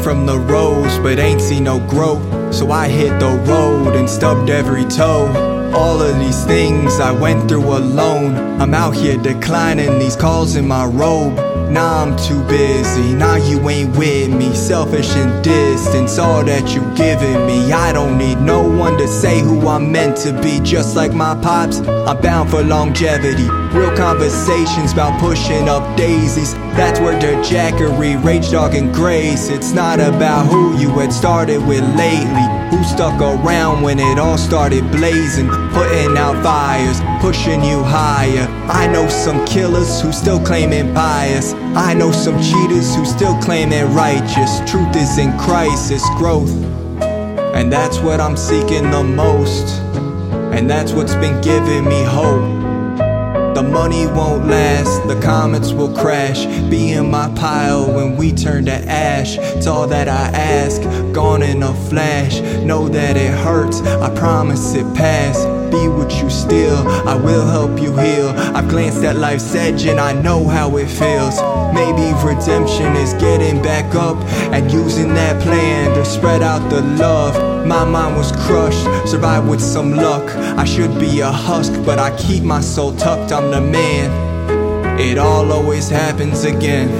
from the rose, but ain't seen no growth. So I hit the road and stubbed every toe. All of these things I went through alone. I'm out here declining these calls in my robe. Nah, I'm too busy. Nah, you ain't with me. Selfish and distance, all that you giving me. I don't need no one to say who I'm meant to be. Just like my pops, I'm bound for longevity. Real conversations about pushing up daisies. That's where the jackery, rage dog, and grace. It's not about who you had started with lately. Who stuck around when it all started blazing? Putting out fires, pushing you higher. I know some killers who still claiming pious. I know some cheaters who still claiming righteous. Truth is in crisis, growth. And that's what I'm seeking the most. And that's what's been giving me hope. The money won't last, the comets will crash. Be in my pile when we turn to ash. It's all that I ask, gone in a flash. Know that it hurts, I promise it pass. Be what you still, I will help you heal. I've glanced at life's edge and I know how it feels. Maybe redemption is getting back up and using that plan to spread out the love. My mind was crushed, survived with some luck. I should be a husk, but I keep my soul tucked. I'm the man. It all always happens again.